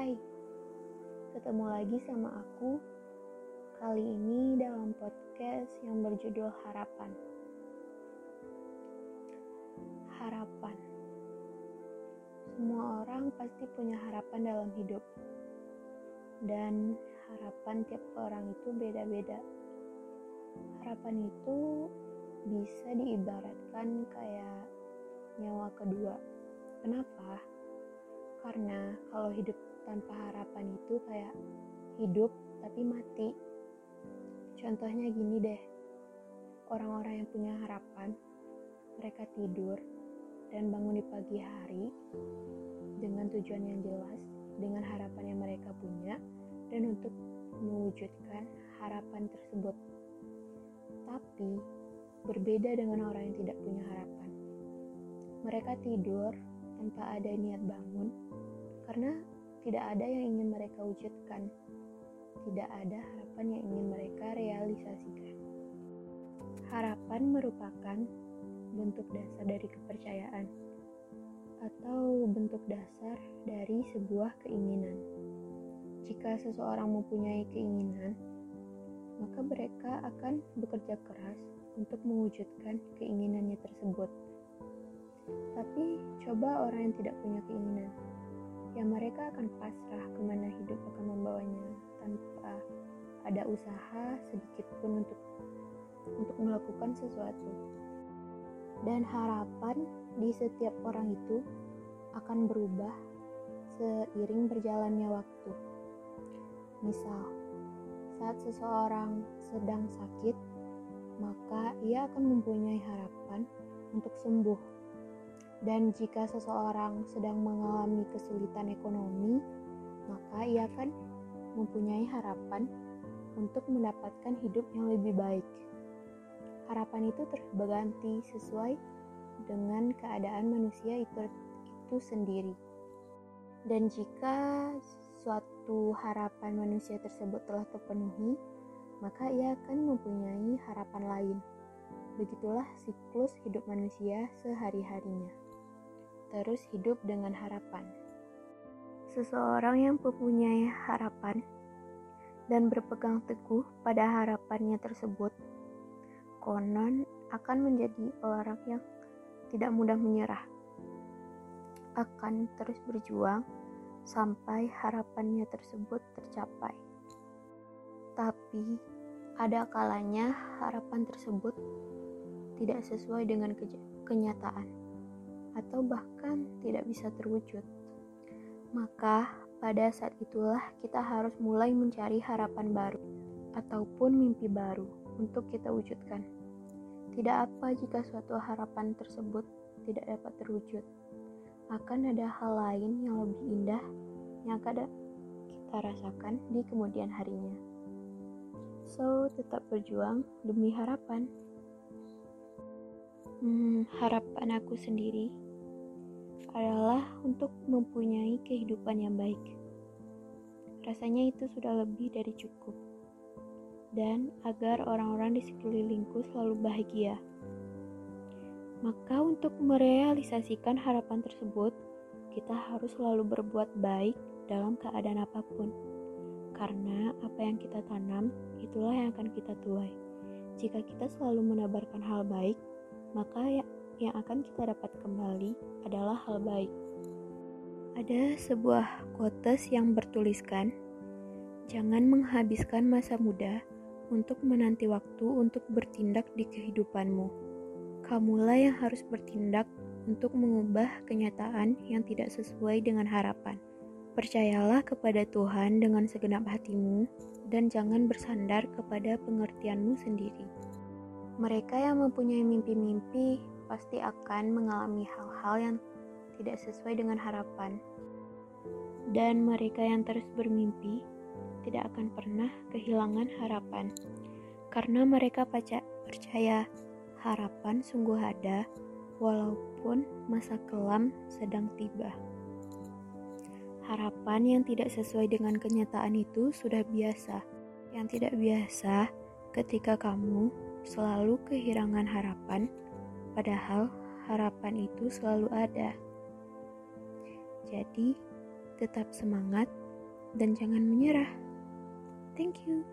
Hai, ketemu lagi sama aku. Kali ini dalam podcast yang berjudul Harapan. Harapan. Semua orang pasti punya harapan dalam hidup. Dan harapan tiap orang itu beda-beda. Harapan itu bisa diibaratkan kayak nyawa kedua. Kenapa? Karena kalau hidup tanpa harapan itu kayak hidup tapi mati. Contohnya gini deh, orang-orang yang punya harapan, mereka tidur dan bangun di pagi hari dengan tujuan yang jelas, dengan harapan yang mereka punya, dan untuk mewujudkan harapan tersebut. Tapi berbeda dengan orang yang tidak punya harapan. Mereka tidur tanpa ada niat bangun karena tidak ada yang ingin mereka wujudkan. Tidak ada harapan yang ingin mereka realisasikan. Harapan merupakan bentuk dasar dari kepercayaan atau bentuk dasar dari sebuah keinginan. Jika seseorang mempunyai keinginan, maka mereka akan bekerja keras untuk mewujudkan keinginannya tersebut. Tapi coba orang yang tidak punya keinginan, ya mereka akan pasrah ke mana hidup akan membawanya tanpa ada usaha sedikit pun untuk untuk melakukan sesuatu. Dan harapan di setiap orang itu akan berubah seiring berjalannya waktu. Misal, saat seseorang sedang sakit, maka ia akan mempunyai harapan untuk sembuh. Dan jika seseorang sedang mengalami kesulitan ekonomi, maka ia akan mempunyai harapan untuk mendapatkan hidup yang lebih baik. Harapan itu terganti sesuai dengan keadaan manusia itu, itu sendiri. Dan jika suatu harapan manusia tersebut telah terpenuhi, maka ia akan mempunyai harapan lain. Begitulah siklus hidup manusia sehari-harinya. Terus hidup dengan harapan. Seseorang yang mempunyai harapan dan berpegang teguh pada harapannya tersebut, konon akan menjadi orang yang tidak mudah menyerah. Akan terus berjuang sampai harapannya tersebut tercapai. Tapi ada kalanya harapan tersebut tidak sesuai dengan kenyataan atau bahkan tidak bisa terwujud. Maka pada saat itulah kita harus mulai mencari harapan baru ataupun mimpi baru untuk kita wujudkan. Tidak apa jika suatu harapan tersebut tidak dapat terwujud. Akan ada hal lain yang lebih indah yang akan kita rasakan di kemudian harinya. So, tetap berjuang demi harapan. Hmm, harapan aku sendiri adalah untuk mempunyai kehidupan yang baik. Rasanya itu sudah lebih dari cukup. Dan agar orang-orang di sekelilingku selalu bahagia. Maka untuk merealisasikan harapan tersebut, kita harus selalu berbuat baik dalam keadaan apa pun. Karena apa yang kita tanam, itulah yang akan kita tuai. Jika kita selalu menebarkan hal baik, maka ya, yang akan kita dapat kembali adalah hal baik. Ada sebuah quotes yang bertuliskan, Jangan menghabiskan masa muda untuk menanti waktu untuk bertindak di kehidupanmu. Kamulah yang harus bertindak untuk mengubah kenyataan yang tidak sesuai dengan harapan. Percayalah kepada Tuhan dengan segenap hatimu dan jangan bersandar kepada pengertianmu sendiri. Mereka yang mempunyai mimpi-mimpi pasti akan mengalami hal-hal yang tidak sesuai dengan harapan. Dan mereka yang terus bermimpi tidak akan pernah kehilangan harapan. Karena mereka percaya harapan sungguh ada walaupun masa kelam sedang tiba. Harapan yang tidak sesuai dengan kenyataan itu sudah biasa. Yang tidak biasa ketika kamu selalu kehilangan harapan, padahal harapan itu selalu ada. Jadi, tetap semangat dan jangan menyerah. Thank you.